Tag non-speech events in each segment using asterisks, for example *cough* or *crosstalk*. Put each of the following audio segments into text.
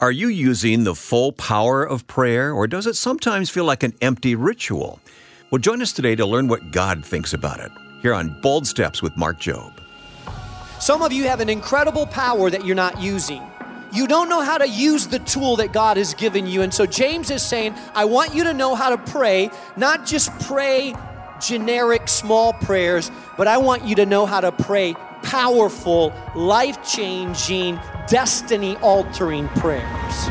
Are you using the full power of prayer, or does it sometimes feel like an empty ritual? Well, join us today to learn what God thinks about it here on Bold Steps with Mark Jobe. Some of you have an incredible power that you're not using. You don't know how to use the tool that God has given you. And so James is saying, I want you to know how to pray, not just pray generic small prayers, but I want you to know how to pray powerful, life changing, destiny altering prayers.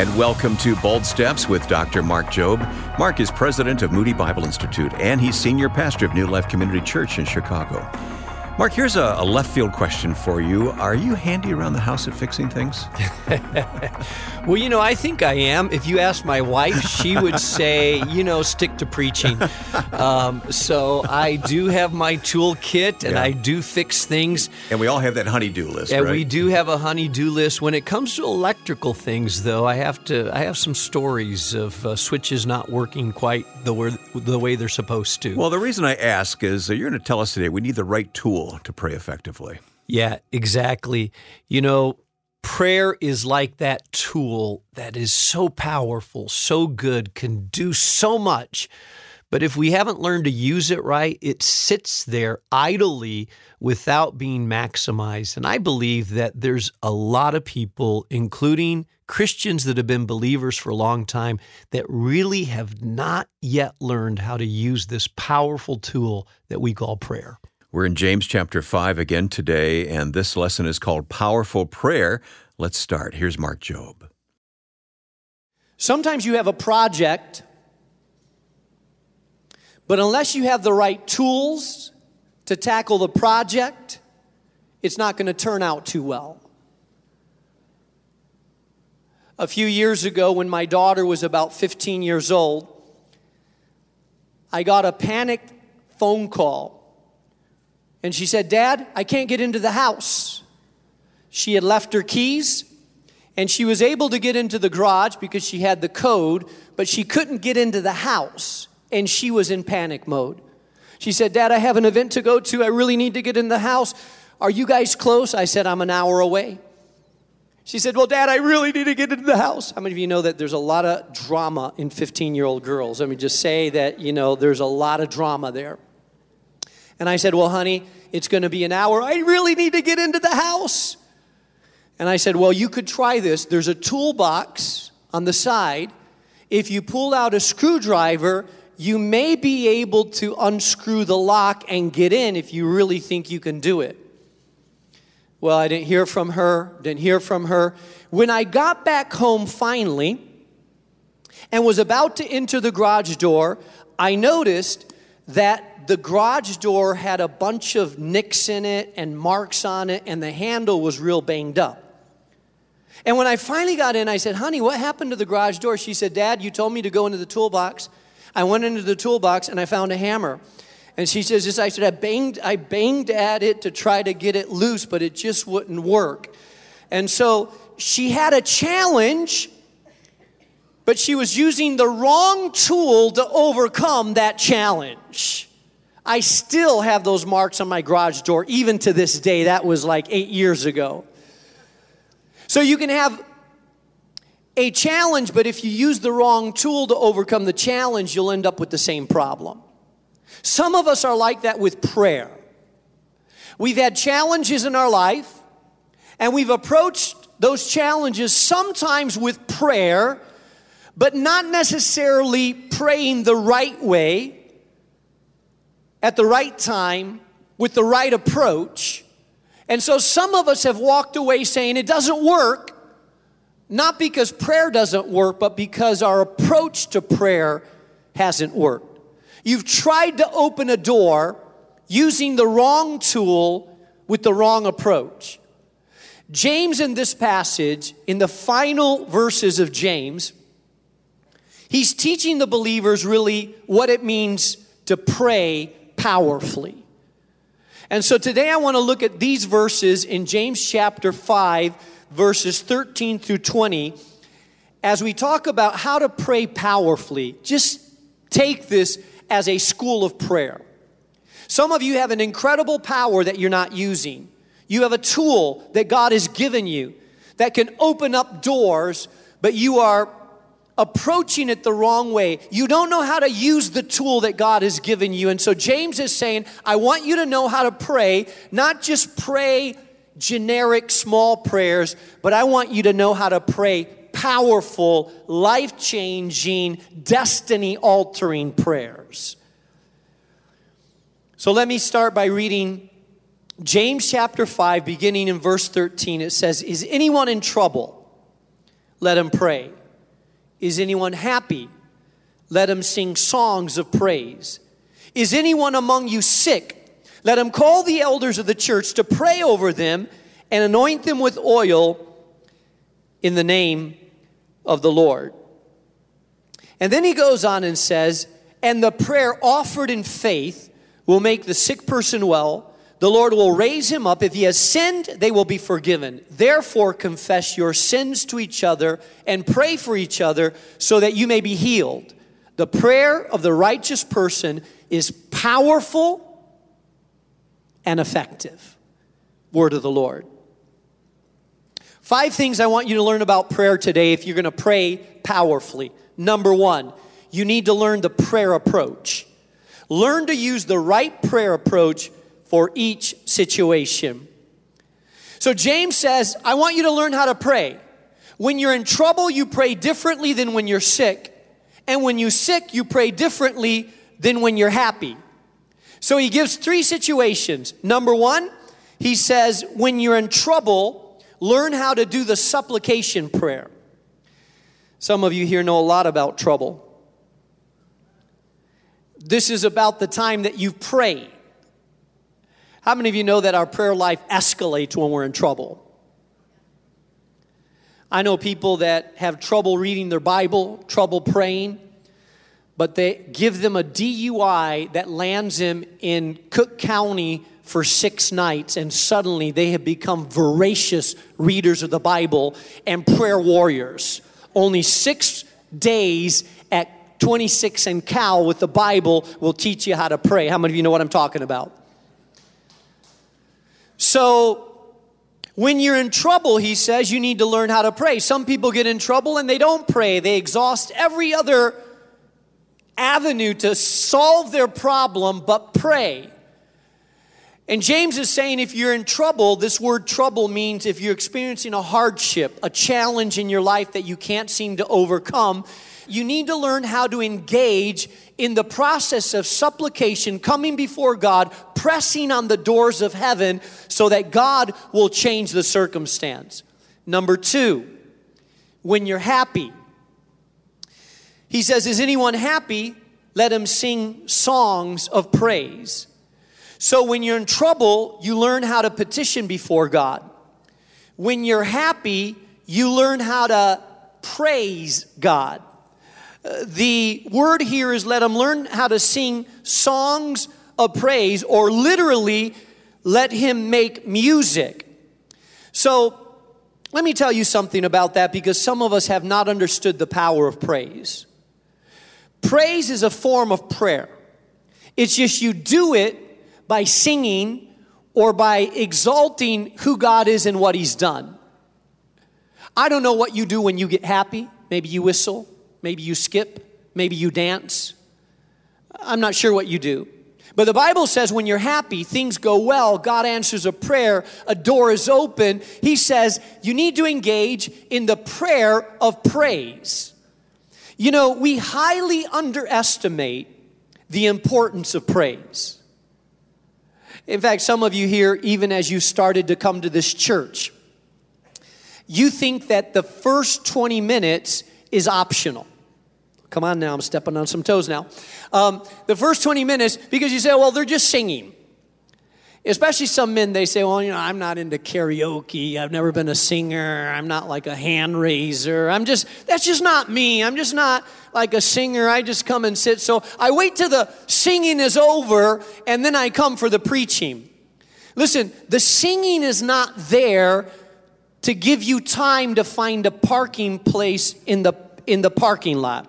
And welcome to Bold Steps with Dr. Mark Jobe. Mark is president of Moody Bible Institute and he's senior pastor of New Life Community Church in Chicago. Mark, here's a, a, left field question for you. Are you handy around the house at fixing things? *laughs* well, you know, I think I am. If you ask my wife, she would say, *laughs* you know, stick to preaching. Um, so I do have my toolkit and yeah. I do fix things. And we all have that honey-do list, and right? we do have a honey-do list. When it comes to electrical things, though, I have to. I have some stories of uh, switches not working quite the way, the way they're supposed to. Well, the reason I ask is uh, you're going to tell us today we need the right tool to pray effectively. Yeah, exactly. You know, prayer is like that tool that is so powerful, so good, can do so much. But if we haven't learned to use it right, it sits there idly without being maximized. And I believe that there's a lot of people, including Christians that have been believers for a long time, that really have not yet learned how to use this powerful tool that we call prayer. We're in James chapter 5 again today, and this lesson is called Powerful Prayer. Let's start. Here's Mark Jobe. Sometimes you have a project, but unless you have the right tools to tackle the project, it's not going to turn out too well. A few years ago, when my daughter was about 15 years old, I got a panicked phone call and she said, Dad, I can't get into the house. She had left her keys and she was able to get into the garage because she had the code, but she couldn't get into the house and she was in panic mode. She said, Dad, I have an event to go to. I really need to get in the house. Are you guys close? I said, I'm an hour away. She said, Well, Dad, I really need to get into the house. How many of you know that there's a lot of drama in 15 year old girls? Let me just say that, you know, there's a lot of drama there. And I said, Well, honey, it's going to be an hour. I really need to get into the house. And I said, Well, you could try this. There's a toolbox on the side. If you pull out a screwdriver, you may be able to unscrew the lock and get in if you really think you can do it. Well, I didn't hear from her, didn't hear from her. When I got back home finally and was about to enter the garage door, I noticed that the garage door had a bunch of nicks in it and marks on it, and the handle was real banged up. And when I finally got in, I said, Honey, what happened to the garage door? She said, Dad, you told me to go into the toolbox. I went into the toolbox and I found a hammer. And she says, I said, I banged, I banged at it to try to get it loose, but it just wouldn't work. And so she had a challenge, but she was using the wrong tool to overcome that challenge. I still have those marks on my garage door, even to this day. That was like eight years ago. So you can have a challenge, but if you use the wrong tool to overcome the challenge, you'll end up with the same problem. Some of us are like that with prayer. We've had challenges in our life, and we've approached those challenges sometimes with prayer, but not necessarily praying the right way at the right time with the right approach. And so some of us have walked away saying it doesn't work, not because prayer doesn't work, but because our approach to prayer hasn't worked. You've tried to open a door using the wrong tool with the wrong approach. James, in this passage, in the final verses of James, he's teaching the believers really what it means to pray powerfully. And so today I want to look at these verses in James chapter 5, verses 13 through 20. as we talk about how to pray powerfully, just take this as a school of prayer. Some of you have an incredible power that you're not using. You have a tool that God has given you that can open up doors, but you are approaching it the wrong way. You don't know how to use the tool that God has given you. And so James is saying, I want you to know how to pray, not just pray generic small prayers, but I want you to know how to pray powerful, life changing, destiny altering prayers. So let me start by reading James chapter 5, beginning in verse 13. It says, Is anyone in trouble? Let him pray. Is anyone happy? Let him sing songs of praise. Is anyone among you sick? Let him call the elders of the church to pray over them and anoint them with oil in the name of the Lord. And then he goes on and says, And the prayer offered in faith will make the sick person well. The Lord will raise him up. If he has sinned, they will be forgiven. Therefore, confess your sins to each other and pray for each other so that you may be healed. The prayer of the righteous person is powerful and effective. Word of the Lord. Five things I want you to learn about prayer today if you're going to pray powerfully. Number one, you need to learn the prayer approach. Learn to use the right prayer approach for each situation. So, James says, I want you to learn how to pray. When you're in trouble, you pray differently than when you're sick. And when you're sick, you pray differently than when you're happy. So, he gives three situations. Number one, he says, when you're in trouble, learn how to do the supplication prayer. Some of you here know a lot about trouble. This is about the time that you pray. How many of you know that our prayer life escalates when we're in trouble? I know people that have trouble reading their Bible, trouble praying, but they give them a DUI that lands them in Cook County for six nights, and suddenly they have become voracious readers of the Bible and prayer warriors. Only six days at 26 and Cal with the Bible will teach you how to pray. How many of you know what I'm talking about? So, when you're in trouble, he says you need to learn how to pray. Some people get in trouble and they don't pray, they exhaust every other avenue to solve their problem but pray. And James is saying if you're in trouble, this word trouble means if you're experiencing a hardship, a challenge in your life that you can't seem to overcome, you need to learn how to engage in the process of supplication, coming before God, pressing on the doors of heaven so that God will change the circumstance. Number two, when you're happy, he says, Is anyone happy? Let him sing songs of praise. So when you're in trouble, you learn how to petition before God. When you're happy, you learn how to praise God. The word here is let them learn how to sing songs of praise, or literally, let him make music. So, let me tell you something about that because some of us have not understood the power of praise. Praise is a form of prayer, it's just you do it by singing or by exalting who God is and what He's done. I don't know what you do when you get happy. Maybe you whistle, maybe you skip, maybe you dance. I'm not sure what you do. But the Bible says when you're happy, things go well, God answers a prayer, a door is open. He says you need to engage in the prayer of praise. You know, we highly underestimate the importance of praise. In fact, some of you here, even as you started to come to this church, you think that the first 20 minutes is optional. Come on now, I'm stepping on some toes now. Um, the first 20 minutes, because you say, well, they're just singing. Especially some men, they say, well, you know, I'm not into karaoke. I've never been a singer. I'm not like a hand raiser. I'm just, that's just not me. I'm just not like a singer. I just come and sit. So I wait till the singing is over and then I come for the preaching. Listen, the singing is not there to give you time to find a parking place in the, in the parking lot.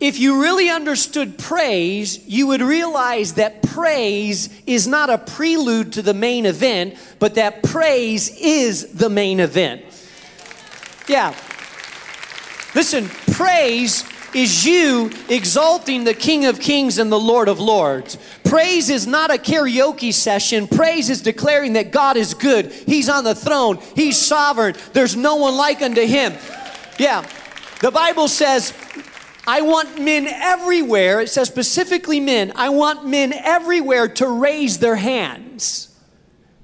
If you really understood praise, you would realize that praise is not a prelude to the main event, but that praise is the main event. Yeah. Listen, praise is you exalting the King of Kings and the Lord of Lords. Praise is not a karaoke session. Praise is declaring that God is good. He's on the throne. He's sovereign. There's no one like unto him. Yeah. The Bible says, I want men everywhere. It says specifically men. I want men everywhere to raise their hands.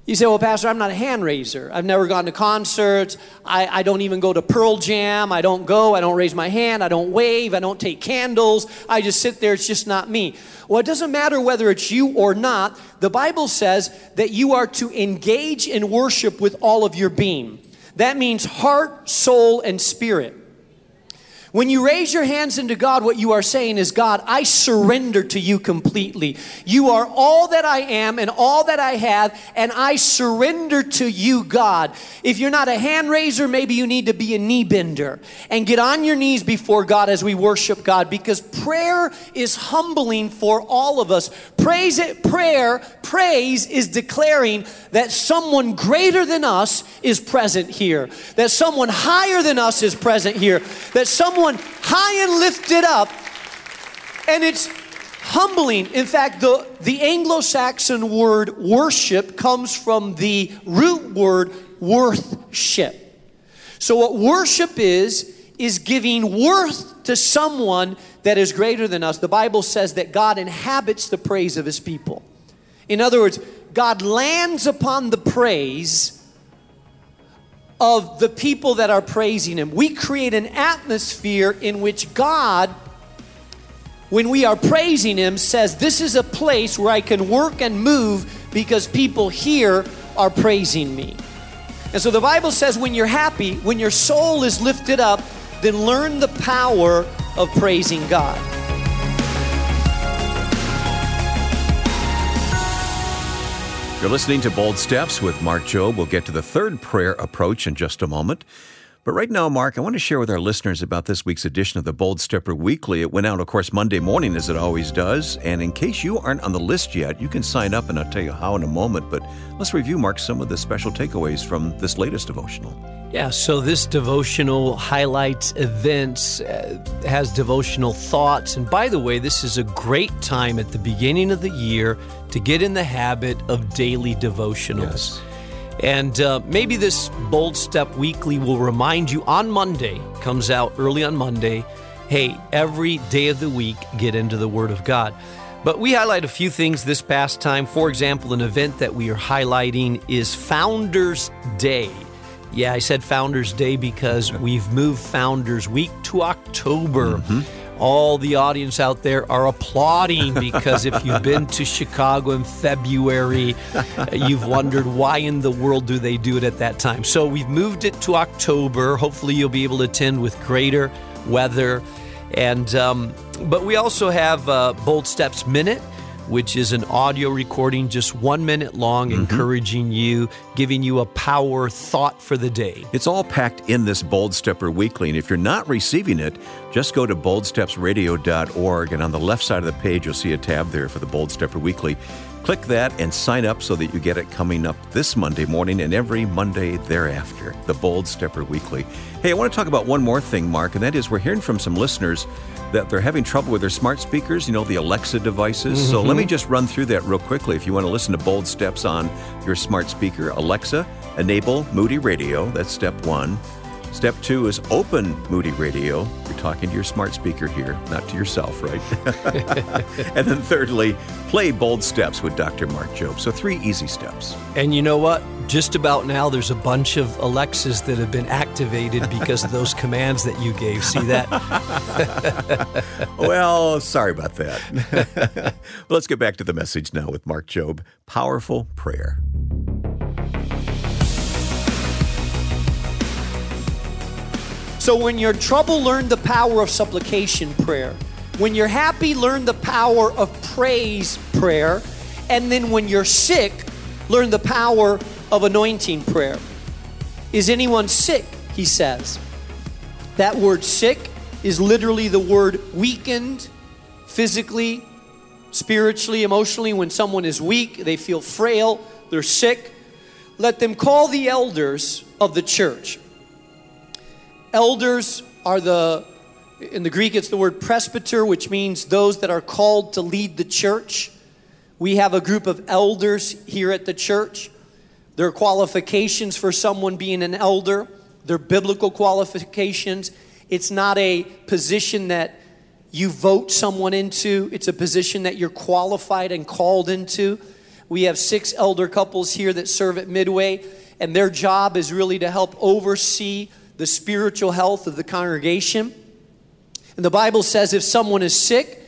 You say, well, Pastor, I'm not a hand raiser. I've never gone to concerts. I, I, don't even go to Pearl Jam. I don't go. I don't raise my hand. I don't wave. I don't take candles. I just sit there. It's just not me. Well, it doesn't matter whether it's you or not. The Bible says that you are to engage in worship with all of your being. That means heart, soul, and spirit. When you raise your hands into God, what you are saying is, God, I surrender to you completely. You are all that I am and all that I have, and I surrender to you, God. If you're not a hand raiser, maybe you need to be a knee bender and get on your knees before God as we worship God because prayer is humbling for all of us. Praise it, prayer, praise is declaring that someone greater than us is present here, that someone higher than us is present here, that someone someone high and lifted up, and it's humbling. In fact, the, the Anglo Saxon word worship comes from the root word worthship. So, what worship is, is giving worth to someone that is greater than us. The Bible says that God inhabits the praise of his people. In other words, God lands upon the praise of the people that are praising Him. We create an atmosphere in which God, when we are praising Him, says, This is a place where I can work and move because people here are praising me. And so the Bible says, when you're happy, when your soul is lifted up, then learn the power of praising God. You're listening to Bold Steps with Mark Jobe. We'll get to the third prayer approach in just a moment. But right now, Mark, I want to share with our listeners about this week's edition of the Bold Stepper Weekly. It went out, of course, Monday morning, as it always does. And in case you aren't on the list yet, you can sign up, and I'll tell you how in a moment. But let's review, Mark, some of the special takeaways from this latest devotional. Yeah, so this devotional highlights events, uh, has devotional thoughts. And by the way, this is a great time at the beginning of the year to get in the habit of daily devotionals. Yes. And uh, maybe this Bold Step Weekly will remind you on Monday, comes out early on Monday. Hey, every day of the week, get into the Word of God. But we highlight a few things this past time. For example, an event that we are highlighting is Founders Day. Yeah, I said Founders Day because we've moved Founders Week to October. Mm-hmm. All the audience out there are applauding because if you've been to Chicago in February, you've wondered why in the world do they do it at that time. So we've moved it to October. Hopefully, you'll be able to attend with greater weather. And um, but we also have uh, Bold Steps Minute which is an audio recording just one minute long, mm-hmm. encouraging you, giving you a power thought for the day. It's all packed in this Bold Stepper Weekly. And if you're not receiving it, just go to boldstepsradio.org. And on the left side of the page, you'll see a tab there for the Bold Stepper Weekly. Click that and sign up so that you get it coming up this Monday morning and every Monday thereafter, the Bold Stepper Weekly. Hey, I want to talk about one more thing, Mark, and that is we're hearing from some listeners that they're having trouble with their smart speakers, you know, the Alexa devices. Mm-hmm. So let me mm-hmm. just run through that real quickly. If you want to listen to Bold Steps on your smart speaker, Alexa, enable Moody Radio. That's step one. Step two is open Moody Radio. You're talking to your smart speaker here, not to yourself, right? *laughs* and then thirdly, play Bold Steps with Dr. Mark Jobe. So three easy steps. And you know what? Just about now, there's a bunch of Alexas that have been activated because of those commands that you gave. See that? *laughs* well, sorry about that. *laughs* let's get back to the message now with Mark Jobe Powerful prayer. So when you're trouble, learn the power of supplication prayer. When you're happy, learn the power of praise prayer. And then when you're sick, learn the power of anointing prayer. Is anyone sick? He says. That word sick is literally the word weakened physically, spiritually, emotionally. When someone is weak, they feel frail, they're sick. Let them call the elders of the church. Elders are the, in the Greek, it's the word presbyter, which means those that are called to lead the church. We have a group of elders here at the church. There are qualifications for someone being an elder, they're biblical qualifications. It's not a position that you vote someone into, it's a position that you're qualified and called into. We have six elder couples here that serve at Midway, and their job is really to help oversee the spiritual health of the congregation. And the Bible says if someone is sick,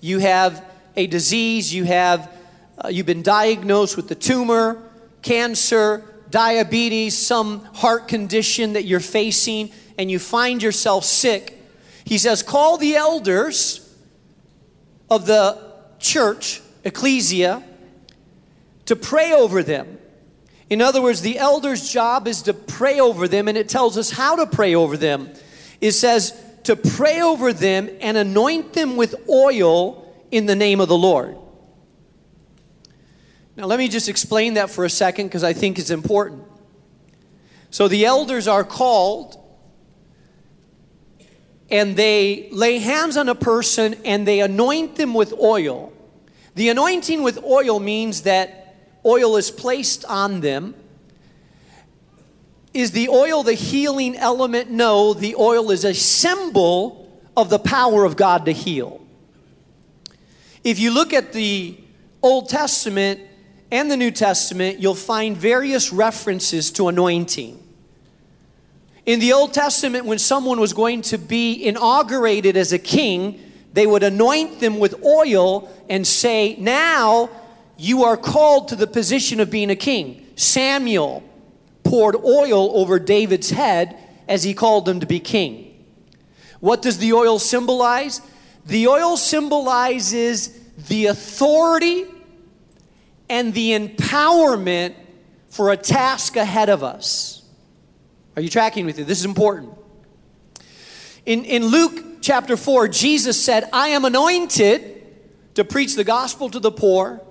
you have a disease, you have uh, you've been diagnosed with the tumor, cancer, diabetes, some heart condition that you're facing, and you find yourself sick, he says, Call the elders of the church, ecclesia, to pray over them. In other words, the elder's job is to pray over them, and it tells us how to pray over them. It says to pray over them and anoint them with oil in the name of the Lord. Now, let me just explain that for a second because I think it's important. So, the elders are called and they lay hands on a person and they anoint them with oil. The anointing with oil means that oil is placed on them. Is the oil the healing element? No, the oil is a symbol of the power of God to heal. If you look at the Old Testament, and the New Testament, you'll find various references to anointing. In the Old Testament, when someone was going to be inaugurated as a king, they would anoint them with oil and say, Now you are called to the position of being a king. Samuel poured oil over David's head as he called him to be king. What does the oil symbolize? The oil symbolizes the authority and the empowerment for a task ahead of us. Are you tracking with me? This is important. In, in Luke chapter 4, Jesus said, I am anointed to preach the gospel to the poor,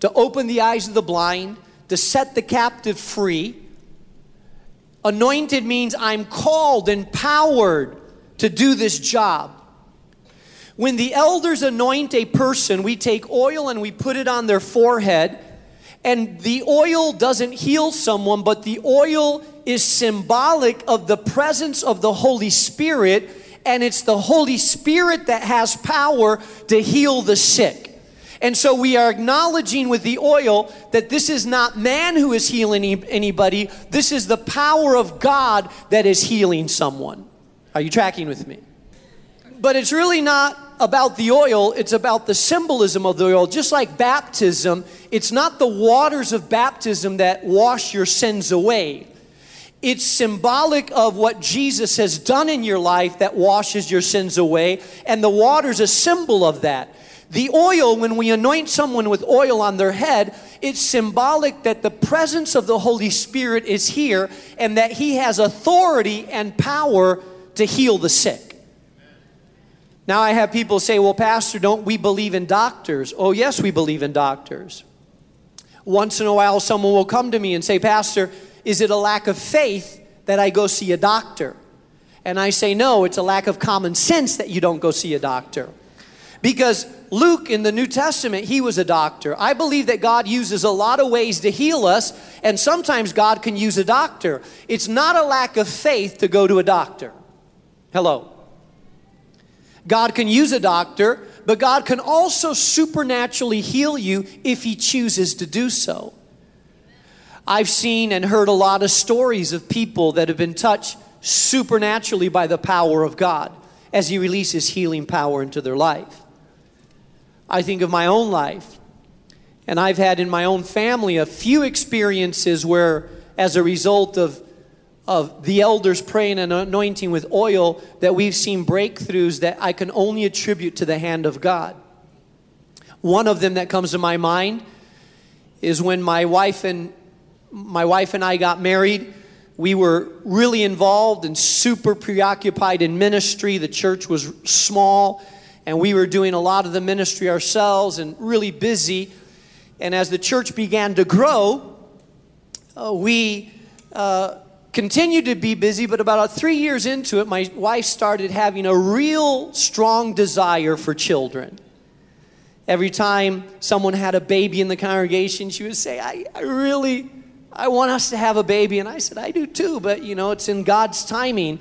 to open the eyes of the blind, to set the captive free. Anointed means I'm called, empowered to do this job. When the elders anoint a person, we take oil and we put it on their forehead and the oil doesn't heal someone, but the oil is symbolic of the presence of the Holy Spirit, and it's the Holy Spirit that has power to heal the sick. And so we are acknowledging with the oil that this is not man who is healing anybody, this is the power of God that is healing someone. Are you tracking with me? But it's really not about the oil, it's about the symbolism of the oil. Just like baptism, it's not the waters of baptism that wash your sins away. It's symbolic of what Jesus has done in your life that washes your sins away, and the water's a symbol of that. The oil, when we anoint someone with oil on their head, it's symbolic that the presence of the Holy Spirit is here and that He has authority and power to heal the sick. Now I have people say, well, Pastor, don't we believe in doctors? Oh, yes, we believe in doctors. Once in a while, someone will come to me and say, Pastor, is it a lack of faith that I go see a doctor? And I say, no, it's a lack of common sense that you don't go see a doctor. Because Luke in the New Testament, he was a doctor. I believe that God uses a lot of ways to heal us, and sometimes God can use a doctor. It's not a lack of faith to go to a doctor. Hello. God can use a doctor, but God can also supernaturally heal you if He chooses to do so. I've seen and heard a lot of stories of people that have been touched supernaturally by the power of God as He releases healing power into their life. I think of my own life, and I've had in my own family a few experiences where, as a result of of the elders praying and anointing with oil that we've seen breakthroughs that I can only attribute to the hand of God. One of them that comes to my mind is when my wife and my wife and I got married. we were really involved and super preoccupied in ministry. The church was small, and we were doing a lot of the ministry ourselves and really busy. And as the church began to grow, uh, we uh, continued to be busy, but about three years into it, my wife started having a real strong desire for children. Every time someone had a baby in the congregation, she would say, I, I really, I want us to have a baby. And I said, I do too, but you know, it's in God's timing.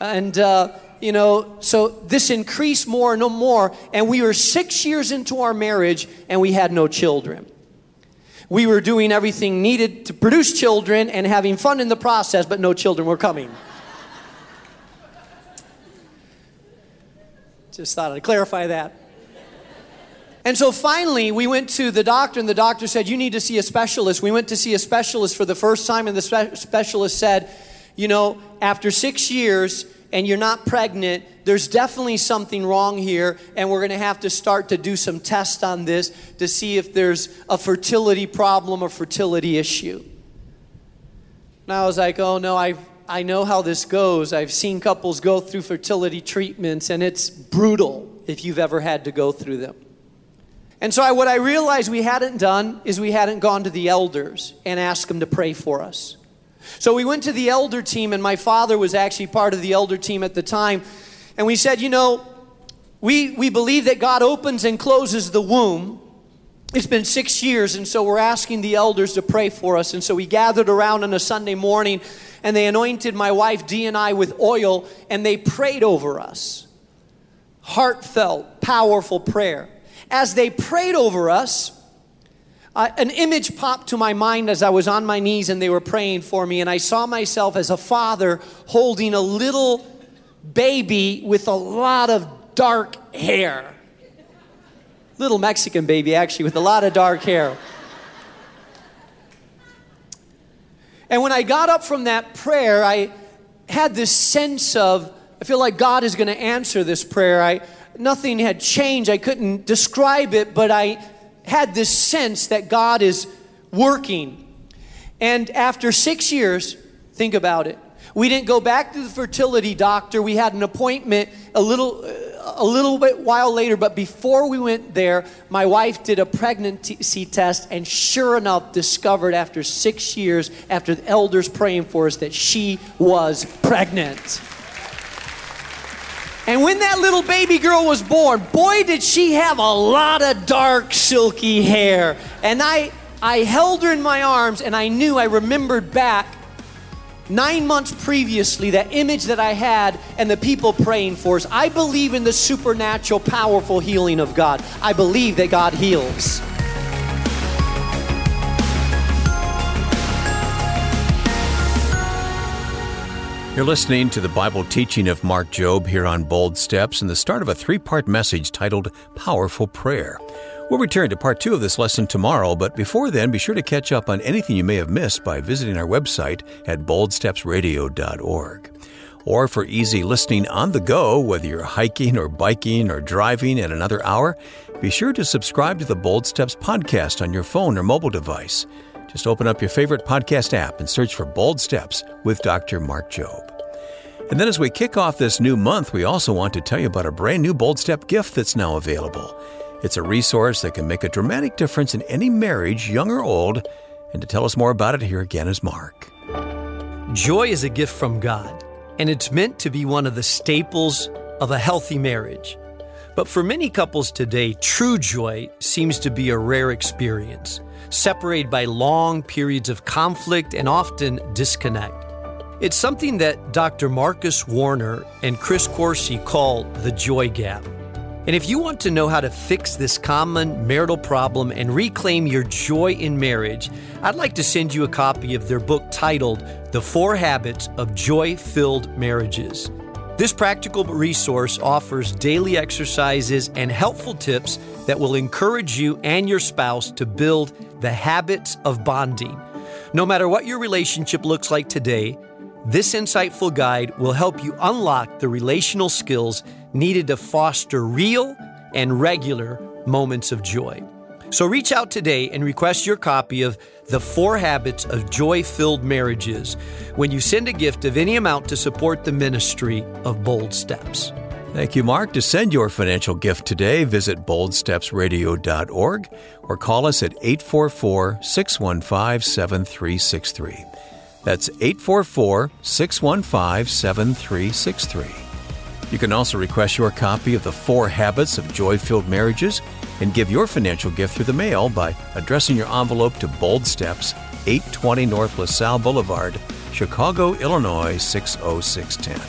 And, uh, you know, so this increased more and no more. And we were six years into our marriage and we had no children. We were doing everything needed to produce children and having fun in the process, but no children were coming. *laughs* Just thought I'd clarify that. And so finally, we went to the doctor, and the doctor said, You need to see a specialist. We went to see a specialist for the first time, and the spe- specialist said, You know, after six years and you're not pregnant, there's definitely something wrong here, and we're going to have to start to do some tests on this to see if there's a fertility problem or fertility issue. And I was like, Oh no, I, I know how this goes. I've seen couples go through fertility treatments, and it's brutal if you've ever had to go through them. And so, I, what I realized we hadn't done is we hadn't gone to the elders and asked them to pray for us. So, we went to the elder team, and my father was actually part of the elder team at the time. And we said, you know, we, we believe that God opens and closes the womb. It's been six years, and so we're asking the elders to pray for us. And so we gathered around on a Sunday morning, and they anointed my wife Dee and I with oil, and they prayed over us. Heartfelt, powerful prayer as they prayed over us, uh, an image popped to my mind as I was on my knees and they were praying for me, and I saw myself as a father holding a little baby with a lot of dark hair. Little Mexican baby, actually, with a lot of dark hair. And when I got up from that prayer, I had this sense of, I feel like God is going to answer this prayer. I, nothing had changed. I couldn't describe it, but I had this sense that God is working. And after six years, think about it. We didn't go back to the fertility doctor. We had an appointment a little, a little bit while later, but before we went there, my wife did a pregnancy test and sure enough discovered after six years, after the elders praying for us, that she was pregnant. And when that little baby girl was born, boy, did she have a lot of dark, silky hair. And I, I held her in my arms and I knew, I remembered back nine months previously, that image that I had and the people praying for us. I believe in the supernatural, powerful healing of God. I believe that God heals. You're listening to the Bible teaching of Mark Jobe here on Bold Steps and the start of a three part message titled Powerful Prayer. We'll return to part two of this lesson tomorrow, but before then, be sure to catch up on anything you may have missed by visiting our website at boldstepsradio.org. Or for easy listening on the go, whether you're hiking or biking or driving in another hour, be sure to subscribe to the Bold Steps podcast on your phone or mobile device. Just open up your favorite podcast app and search for Bold Steps with Dr. Mark Jobe. And then as we kick off this new month, we also want to tell you about a brand new Bold Step gift that's now available. It's a resource that can make a dramatic difference in any marriage, young or old. And to tell us more about it, here again is Mark. Joy is a gift from God, and it's meant to be one of the staples of a healthy marriage. But for many couples today, true joy seems to be a rare experience, separated by long periods of conflict and often disconnect. It's something that Dr. Marcus Warner and Chris Coursey call the joy gap. And if you want to know how to fix this common marital problem and reclaim your joy in marriage, I'd like to send you a copy of their book titled The Four Habits of Joy Filled Marriages. This practical resource offers daily exercises and helpful tips that will encourage you and your spouse to build the habits of bonding. No matter what your relationship looks like today, this insightful guide will help you unlock the relational skills needed to foster real and regular moments of joy. So reach out today and request your copy of The Four Habits of Joy Filled Marriages when you send a gift of any amount to support the ministry of Bold Steps. Thank you, Mark. To send your financial gift today, visit boldstepsradio.org or call us at 844 615 7363. That's 844 615 7363. You can also request your copy of The Four Habits of Joy Filled Marriages and give your financial gift through the mail by addressing your envelope to Bold Steps, 820 North LaSalle Boulevard, Chicago, Illinois 60610.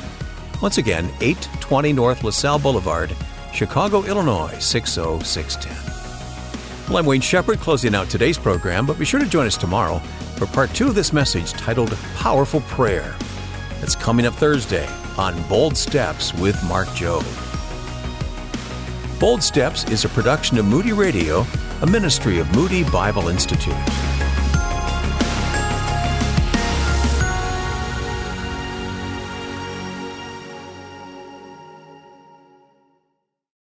Once again, 820 North LaSalle Boulevard, Chicago, Illinois 60610. Well, I'm Wayne Shepherd closing out today's program, but be sure to join us tomorrow for part two of this message titled Powerful Prayer. That's coming up Thursday on Bold Steps with Mark Jobe. Bold Steps is a production of Moody Radio, a ministry of Moody Bible Institute.